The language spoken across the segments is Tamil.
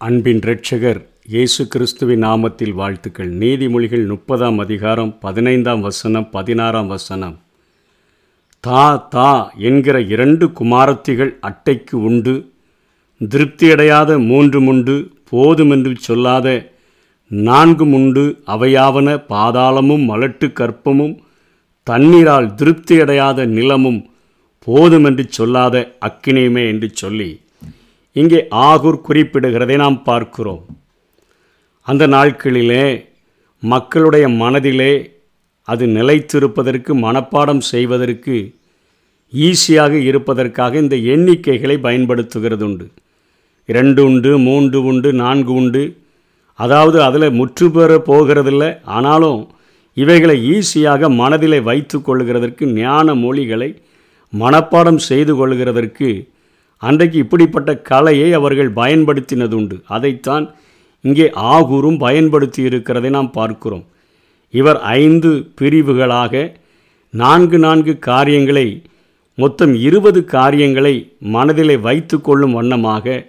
அன்பின் ரட்சகர் இயேசு கிறிஸ்துவின் நாமத்தில் வாழ்த்துக்கள். நீதிமொழிகள் முப்பதாம் அதிகாரம் பதினைந்தாம் வசனம் பதினாறாம் வசனம். தா தா என்கிற இரண்டு குமாரத்திகள் அட்டைக்கு உண்டு திருப்தியடையாத மூன்றும் உண்டு போதுமென்று சொல்லாத நான்கும் உண்டு அவையாவன பாதாளமும் மலட்டு கற்பமும் தண்ணீரால் திருப்தியடையாத நிலமும் போதுமென்று சொல்லாத அக்கினியுமே என்று சொல்லி. இங்கே ஆகூர் குறிப்பிடுகிறதை நாம் பார்க்கிறோம். அந்த நாட்களிலே மக்களுடைய மனதிலே அது நிலைத்திருப்பதற்கு மனப்பாடம் செய்வதற்கு ஈஸியாக இருப்பதற்காக இந்த எண்ணிக்கைகளை பயன்படுத்துகிறது உண்டு இரண்டு உண்டு மூன்று உண்டு நான்கு உண்டு. அதாவது அதில் முற்று பெற போகிறதில்ல. ஆனாலும் இவைகளை ஈஸியாக மனதிலே வைத்து கொள்கிறதற்கு ஞான மொழிகளை மனப்பாடம் செய்து கொள்கிறதற்கு அன்றைக்கு இப்படிப்பட்ட கலையை அவர்கள் பயன்படுத்தினது உண்டு அதைத்தான் இங்கே ஆகூரும் பயன்படுத்தி இருக்கிறதை நாம் பார்க்கிறோம். இவர் ஐந்து பிரிவுகளாக நான்கு நான்கு காரியங்களை மொத்தம் இருபது காரியங்களை மனதிலே வைத்து கொள்ளும் வண்ணமாக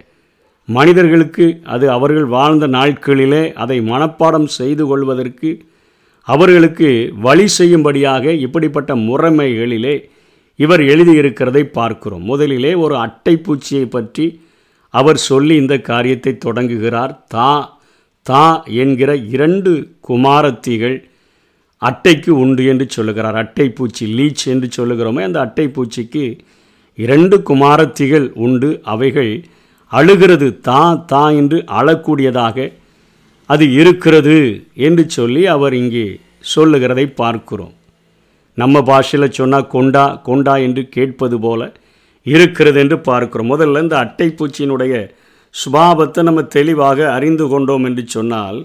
மனிதர்களுக்கு அது அவர்கள் வாழ்ந்த நாட்களிலே அதை மனப்பாடம் செய்து கொள்வதற்கு அவர்களுக்கு வழி செய்யும்படியாக இப்படிப்பட்ட முறைமைகளிலே இவர் எழுதியிருக்கிறதை பார்க்கிறோம். முதலிலே ஒரு அட்டை பூச்சியை பற்றி அவர் சொல்லி இந்த காரியத்தை தொடங்குகிறார். தா தா என்கிற இரண்டு குமாரத்திகள் அட்டைக்கு உண்டு என்று சொல்லுகிறார். அட்டை பூச்சி லீச் என்று சொல்லுகிறோமே அந்த அட்டை பூச்சிக்கு இரண்டு குமாரத்திகள் உண்டு. அவைகள் அழுகிறது தா தா என்று அழக்கூடியதாக அது இருக்கிறது என்று சொல்லி அவர் இங்கே சொல்லுகிறதை பார்க்கிறோம். நம்ம பாஷையில் சொன்னால் கொண்டா கொண்டா என்று கேட்பது போல இருக்கிறது என்று பார்க்கிறோம். முதல்ல இந்த அட்டைப்பூச்சியினுடைய சுபாவத்தை நம்ம தெளிவாக அறிந்து கொண்டோம் என்று சொன்னால்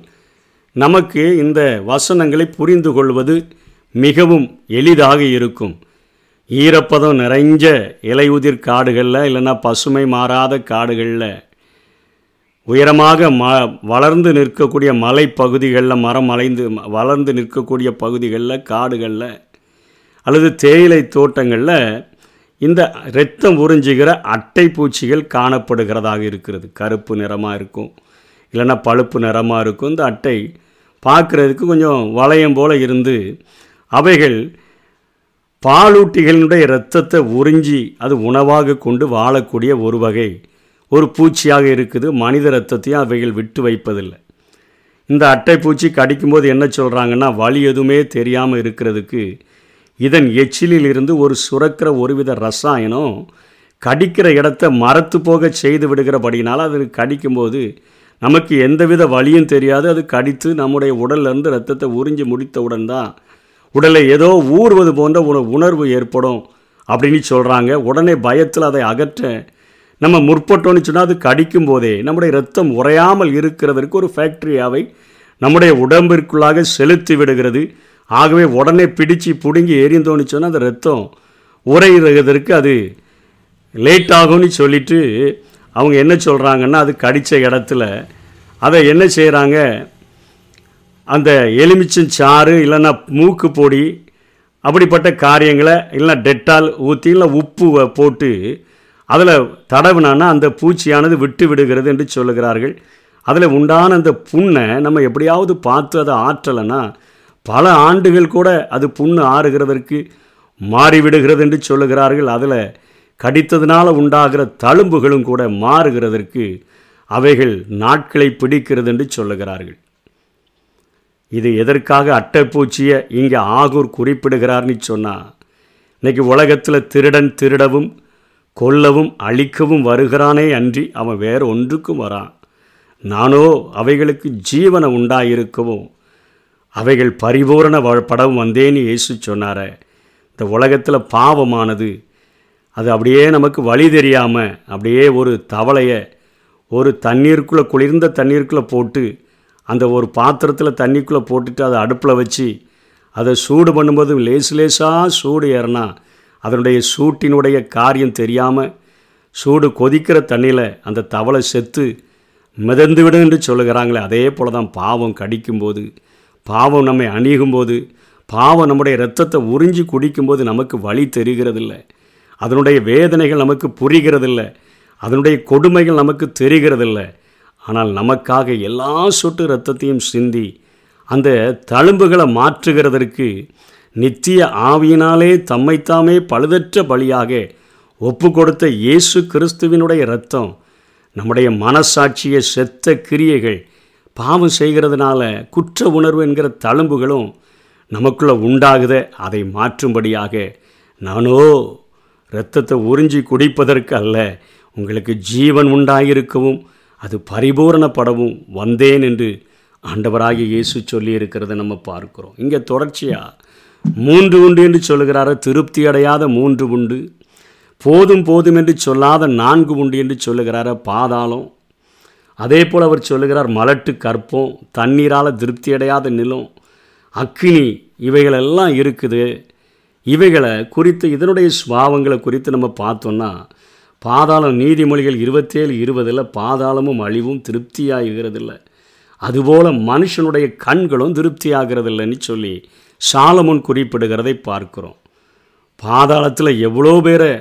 நமக்கு இந்த வசனங்களை புரிந்து கொள்வது மிகவும் எளிதாக இருக்கும். ஈரப்பதம் நிறைஞ்ச இலையுதிர் காடுகளில் இல்லைன்னா பசுமை மாறாத காடுகளில் உயரமாக ம வளர்ந்து நிற்கக்கூடிய மலை பகுதிகளில் மரம் அலைந்து வளர்ந்து நிற்கக்கூடிய பகுதிகளில் காடுகளில் அல்லது தேயிலை தோட்டங்களில் இந்த இரத்தம் உறிஞ்சுகிற அட்டை பூச்சிகள் காணப்படுகிறதாக இருக்கிறது. கருப்பு நிறமாக இருக்கும். இல்லைன்னா பழுப்பு நிறமாக இருக்கும். இந்த அட்டை பார்க்குறதுக்கு கொஞ்சம் வளையம் போல் இருந்து அவைகள் பாலூட்டிகளினுடைய இரத்தத்தை உறிஞ்சி அது உணவாக கொண்டு வாழக்கூடிய ஒரு வகை ஒரு பூச்சியாக இருக்குது. மனித இரத்தத்தையும் அவைகள் விட்டு வைப்பதில்லை. இந்த அட்டை பூச்சி கடிக்கும்போது என்ன சொல்கிறாங்கன்னா வலி எதுவுமே தெரியாமல் இருக்கிறதுக்கு இதன் எச்சிலில் இருந்து ஒரு சுரக்கிற ஒருவித ரசாயனம் கடிக்கிற இடத்த மரத்து போக செய்து விடுகிறபடினால் அது கடிக்கும்போது நமக்கு எந்தவித வழியும் தெரியாது. அது கடித்து நம்முடைய உடல்லேருந்து ரத்தத்தை உறிஞ்சி முடித்தவுடன் தான் உடலை ஏதோ ஊறுவது போன்ற ஒரு உணர்வு ஏற்படும் அப்படின்னு சொல்கிறாங்க உடனே பயத்தில் அதை அகற்ற நம்ம முற்பட்டோன்னு சொன்னால் அது கடிக்கும் போதே நம்முடைய ரத்தம் உறையாமல் இருக்கிறதற்கு ஒரு ஃபேக்ட்ரியாவை நம்முடைய உடம்பிற்குள்ளாக செலுத்தி விடுகிறது. ஆகவே உடனே பிடிச்சு பிடுங்கி எரிந்தோன்னு சொன்னால் அந்த ரத்தம் உரையிறதற்கு அது லேட் ஆகும்னு சொல்லிட்டு அவங்க என்ன சொல்கிறாங்கன்னா அது கடித்த இடத்துல. அதை என்ன செய்கிறாங்க அந்த எலுமிச்சம் சாறு இல்லைன்னா மூக்கு பொடி அப்படிப்பட்ட காரியங்களை இல்லைன்னா டெட்டால் ஊற்றி இல்லை உப்பு போட்டு அதில் தடவுனான்னா அந்த பூச்சியானது விட்டு விடுகிறது என்று சொல்லுகிறார்கள். அதில் உண்டான அந்த புண்ணை நம்ம எப்படியாவது பார்த்து அதை ஆற்றலைன்னா பல ஆண்டுகள் கூட அது புண்ணு ஆறுகிறதற்கு மாறிவிடுகிறது என்று சொல்லுகிறார்கள். அதில் கடித்ததுனால உண்டாகிற தழும்புகளும் கூட மாறுகிறதற்கு அவைகள் நாட்களை பிடிக்கிறது என்று சொல்லுகிறார்கள். இது எதற்காக அட்டைப்பூச்சியை இங்கே ஆகூர் குறிப்பிடுகிறார்னு சொன்னால் இன்றைக்கி உலகத்தில் திருடன் திருடவும் கொல்லவும் அழிக்கவும் வருகிறானே அன்றி அவன் வேறு ஒன்றுக்கும் வரான். நானோ அவைகளுக்கு ஜீவனை உண்டாயிருக்கவும் அவைகள் பரிபூரண படம் வந்தேன்னு இயேசு சொன்னார. இந்த உலகத்தில் பாவமானது அது அப்படியே நமக்கு வழி தெரியாமல் அப்படியே ஒரு தவளையை ஒரு தண்ணீருக்குள்ளே குளிர்ந்த தண்ணீருக்குள்ளே போட்டு அந்த ஒரு பாத்திரத்தில் தண்ணிக்குள்ளே போட்டுட்டு அதை அடுப்பில் வச்சு அதை சூடு பண்ணும்போது லேசு லேசாக சூடு ஏறினா அதனுடைய சூட்டினுடைய காரியம் தெரியாமல் சூடு கொதிக்கிற தண்ணியில் அந்த தவளை செத்து மிதந்து விடும் என்று சொல்லுகிறாங்களே அதே போல் தான் பாவம் கடிக்கும்போது பாவம் நம்மை அணியும்போது பாவம் நம்முடைய இரத்தத்தை உறிஞ்சி குடிக்கும்போது நமக்கு வழி தெரிகிறதில்ல. அதனுடைய வேதனைகள் நமக்கு புரிகிறதில்ல. அதனுடைய கொடுமைகள் நமக்கு தெரிகிறதில்ல. ஆனால் நமக்காக எல்லா சொட்டு இரத்தத்தையும் சிந்தி அந்த தழும்புகளை மாற்றுகிறதற்கு நித்திய ஆவியினாலே தம்மைத்தாமே பழுதற்ற பலியாக ஒப்பு கொடுத்த இயேசு கிறிஸ்துவினுடைய இரத்தம் நம்முடைய மனசாட்சியை செத்த கிரியைகள் பாவம் செய்கிறதுனால குற்ற உணர்வு என்கிற தழும்புகளும் நமக்குள்ளே உண்டாகுத. அதை மாற்றும்படியாக நானோ இரத்தத்தை உறிஞ்சி குடிப்பதற்கு அல்ல உங்களுக்கு ஜீவன் உண்டாயிருக்கவும் அது பரிபூரணப்படவும் வந்தேன் என்று ஆண்டவராகிய இயேசு சொல்லி இருக்கிறத நம்ம பார்க்குறோம். இங்கே தொடர்ச்சியாக மூன்று உண்டு என்று சொல்கிறார திருப்தி அடையாத மூன்று உண்டு. போதும் போதும் என்று சொல்லாத நான்கு உண்டு என்று சொல்லுகிறார பாதாளம் அதே போல் அவர் சொல்லுகிறார் மலட்டு கற்பம் தண்ணீரால் திருப்தி அடையாத நிலம் அக்கினி இவைகளெல்லாம் இருக்குது. இவைகளை குறித்து இதனுடைய சுவாவங்களை குறித்து நம்ம பார்த்தோன்னா பாதாளம் நீதிமொழிகள் இருபத்தேழு இருபதில் பாதாளமும் அழிவும் திருப்தியாகிறதில்ல. அதுபோல் மனுஷனுடைய கண்களும் திருப்தியாகிறதில்லைன்னு சொல்லி சாலமுன் குறிப்பிடுகிறதை பார்க்குறோம். பாதாளத்தில் எவ்வளோ பேரை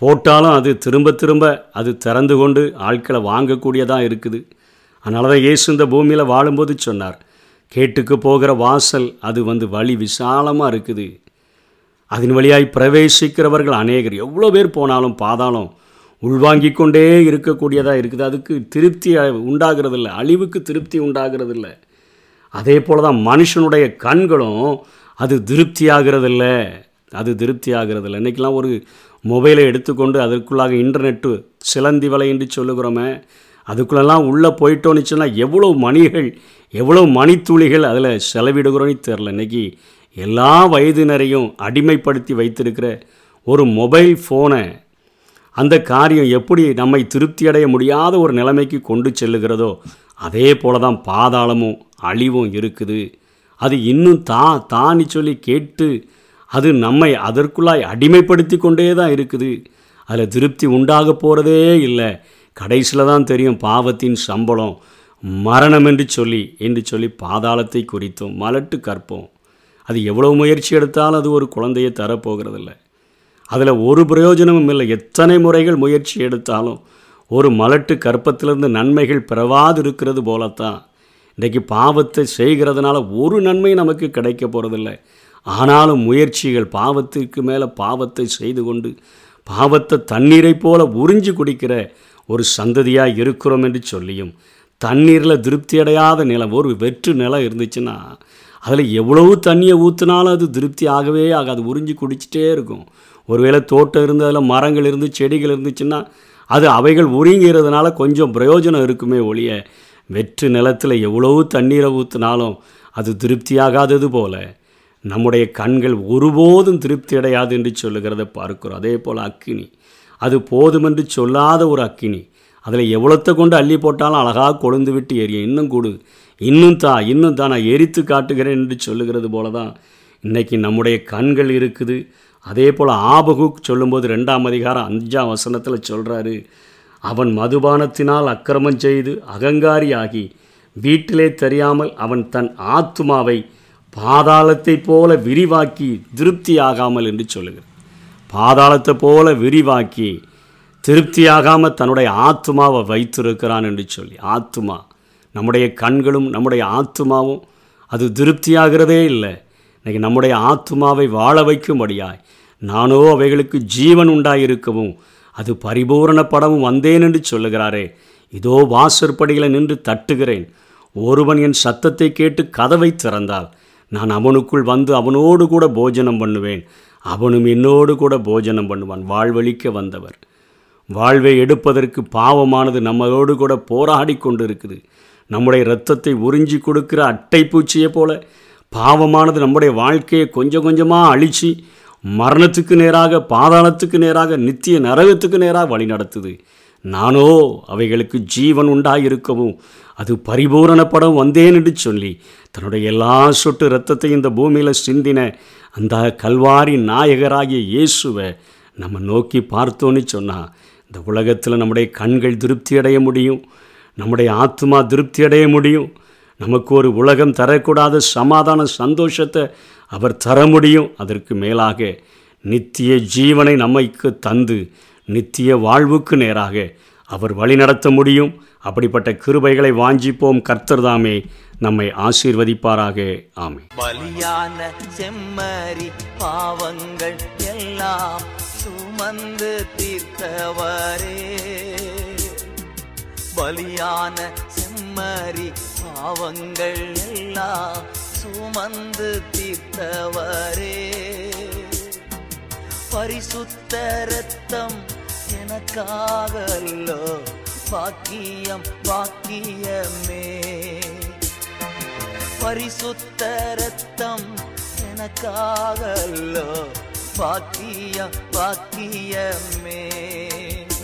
போட்டாலும் அது திரும்ப திரும்ப அது திறந்து கொண்டு ஆட்களை வாங்கக்கூடியதாக இருக்குது. அதனால தான் இயேசு இந்த பூமியில் வாழும்போது சொன்னார் கேட்டுக்கு போகிற வாசல் அது வந்து வழி விசாலமாக இருக்குது. அதன் வழியாய் பிரவேசிக்கிறவர்கள் அநேகர். எவ்வளோ பேர் போனாலும் பாதாளம் உள்வாங்கி கொண்டே இருக்கக்கூடியதாக இருக்குது. அதுக்கு திருப்தி உண்டாகிறதில்ல அழிவுக்கு திருப்தி உண்டாகிறதில்ல. அதே போல் தான் மனுஷனுடைய கண்களும் அது திருப்தியாகிறதில்ல. அது திருப்தி ஆகிறதில்ல இன்றைக்கெலாம் ஒரு மொபைலை எடுத்துக்கொண்டு அதற்குள்ளாக இன்டர்நெட்டு சிலந்தி வலை என்று சொல்லுகிறோமே அதுக்குள்ளெல்லாம் உள்ளே போயிட்டோன்னு சொன்னால் எவ்வளோ மணிகள் எவ்வளோ மணித்துளிகள் அதில் செலவிடுகிறோன்னு தெரில. இன்றைக்கி எல்லா வயதினரையும் அடிமைப்படுத்தி வைத்திருக்கிற ஒரு மொபைல் ஃபோனை அந்த காரியம் எப்படி நம்மை திருப்தி அடைய முடியாத ஒரு நிலைமைக்கு கொண்டு செல்லுகிறதோ அதே போல தான் பாதாளமும் அழிவும் இருக்குது. அது இன்னும் தா தான்னு சொல்லி கேட்டு அது நம்மை அதற்குள்ளாய் அடிமைப்படுத்தி கொண்டே தான் இருக்குது. அதில் திருப்தி உண்டாக போகிறதே இல்லை. கடைசியில் தான் தெரியும் பாவத்தின் சம்பளம். மரணம் என்று சொல்லி என்று சொல்லி பாதாளத்தை குறித்தும் மலட்டு கற்போம். அது எவ்வளோ முயற்சி எடுத்தாலும் அது ஒரு குழந்தையை தரப்போகிறதில்ல. அதில் ஒரு பிரயோஜனமும் இல்லை. எத்தனை முறைகள் முயற்சி எடுத்தாலும் ஒரு மலட்டு கற்பத்திலிருந்து நன்மைகள் பிறவாது இருக்கிறது போலத்தான். இன்றைக்கி பாவத்தை செய்கிறதுனால ஒரு நன்மை நமக்கு கிடைக்க போகிறதில்ல ஆனாலும் முயற்சிகள் பாவத்திற்கு மேலே பாவத்தை செய்து கொண்டு பாவத்தை தண்ணீரை போல உறிஞ்சி குடிக்கிற ஒரு சந்ததியாக இருக்கிறோம் என்று சொல்லியும் தண்ணீரில் திருப்தியடையாத நிலம் ஒரு வெற்று நிலம் இருந்துச்சுன்னா அதில் எவ்வளவு தண்ணியை ஊற்றினாலும் அது திருப்தி ஆகவே ஆகாது உறிஞ்சி குடிச்சிட்டே இருக்கும். ஒருவேளை தோட்டம் இருந்து அதில் மரங்கள் இருந்து செடிகள் இருந்துச்சுன்னா அது அவைகள் உறிங்கிறதுனால கொஞ்சம் பிரயோஜனம் இருக்குமே ஒழிய வெற்று நிலத்தில் எவ்வளவு தண்ணீரை ஊற்றினாலும் அது திருப்தியாகாதது போல் நம்முடைய கண்கள் ஒருபோதும் திருப்தி அடையாது என்று சொல்லுகிறத பார்க்கிறோம். அதே போல் அக்கினி. அது போதுமென்று சொல்லாத ஒரு அக்கினி. அதில் எவ்வளோத்தை கொண்டு அள்ளி போட்டாலும் அழகாக கொழுந்து விட்டு எரியும். இன்னும் கூடு. இன்னும் தா இன்னும் தான் நான் எரித்து காட்டுகிறேன் என்று சொல்லுகிறது போல தான் இன்றைக்கி நம்முடைய கண்கள் இருக்குது. அதே போல் ஆபகுக் சொல்லும்போது ரெண்டாம் அதிகாரம் அஞ்சாம் வசனத்தில் சொல்கிறாரு அவன் மதுபானத்தினால் அக்கிரமம் செய்து அகங்காரியாகி வீட்டிலே தெரியாமல் அவன் தன் ஆத்மாவை பாதாளத்தைப் போல விரிவாக்கி திருப்தியாகாமல் என்று சொல்லுகிறார் பாதாளத்தை போல விரிவாக்கி திருப்தியாகாமல் தன்னுடைய ஆத்மாவை வைத்திருக்கிறான் என்று சொல்லி ஆத்மா நம்முடைய கண்களும் நம்முடைய ஆத்மாவும் அது திருப்தியாகிறதே இல்லை. இன்றைக்கி நம்முடைய ஆத்மாவை வாழ வைக்கும்படியாய் நானோ அவைகளுக்கு ஜீவன் உண்டாயிருக்கவும் அது பரிபூரணப்படவும் வந்தேன் என்று சொல்லுகிறாரே. இதோ வாசற்படிகளை நின்று தட்டுகிறேன். ஒருவன் என் சத்தத்தை கேட்டு கதவை திறந்தால் நான் அவனுக்குள் வந்து அவனோடு கூட போஜனம் பண்ணுவேன். அவனும் என்னோடு கூட போஜனம் பண்ணுவான். வாழ்வழிக்க வந்தவர். வாழ்வை எடுப்பதற்கு பாவமானது நம்மளோடு கூட போராடி கொண்டு இருக்குது நம்முடைய இரத்தத்தை உறிஞ்சி கொடுக்கிற அட்டை பூச்சியை போல பாவமானது நம்முடைய வாழ்க்கையை கொஞ்சம் கொஞ்சமாக அழித்து மரணத்துக்கு நேராக பாதாளத்துக்கு நேராக நித்திய நரகத்துக்கு நேராக வழி நடத்துது நானோ அவைகளுக்கு ஜீவன் உண்டாயிருக்கவும் அது பரிபூரணப்படம் வந்தேன் என்று சொல்லி தன்னுடைய எல்லா சொட்டு இரத்தத்தை இந்த பூமியில் சிந்தின அந்த கல்வாரி நாயகராகிய இயேசுவை நம்ம நோக்கி பார்த்தோன்னு சொன்னால் இந்த உலகத்தில் நம்முடைய கண்கள் திருப்தி அடைய முடியும் நம்முடைய ஆத்மா திருப்தி அடைய முடியும் நமக்கு ஒரு உலகம் தரக்கூடாத சமாதான சந்தோஷத்தை அவர் தர முடியும். அதற்கு மேலாக நித்திய ஜீவனை நம்மைக்கு தந்து நித்திய வாழ்வுக்கு நேராக அவர் வழி நடத்த முடியும். அப்படிப்பட்ட கிருபைகளை வாஞ்சிப்போம். கர்த்தர்தாமே நம்மை ஆசீர்வதிப்பாராக. ஆமே பலியான செம்மறி பாவங்கள் எல்லாம் சுமந்து தீர்த்தவரே. பலியான செம்மறி பாவங்கள் எல்லாம் சுமந்து தீர்த்தவரே. பரிசுத்த ரத்தம் எனக்காக அல்லோ பாக்கியம் பாக்கியமே. பரிசுத்த ரத்தம் எனக்காக பாக்கியம் பாக்கியமே.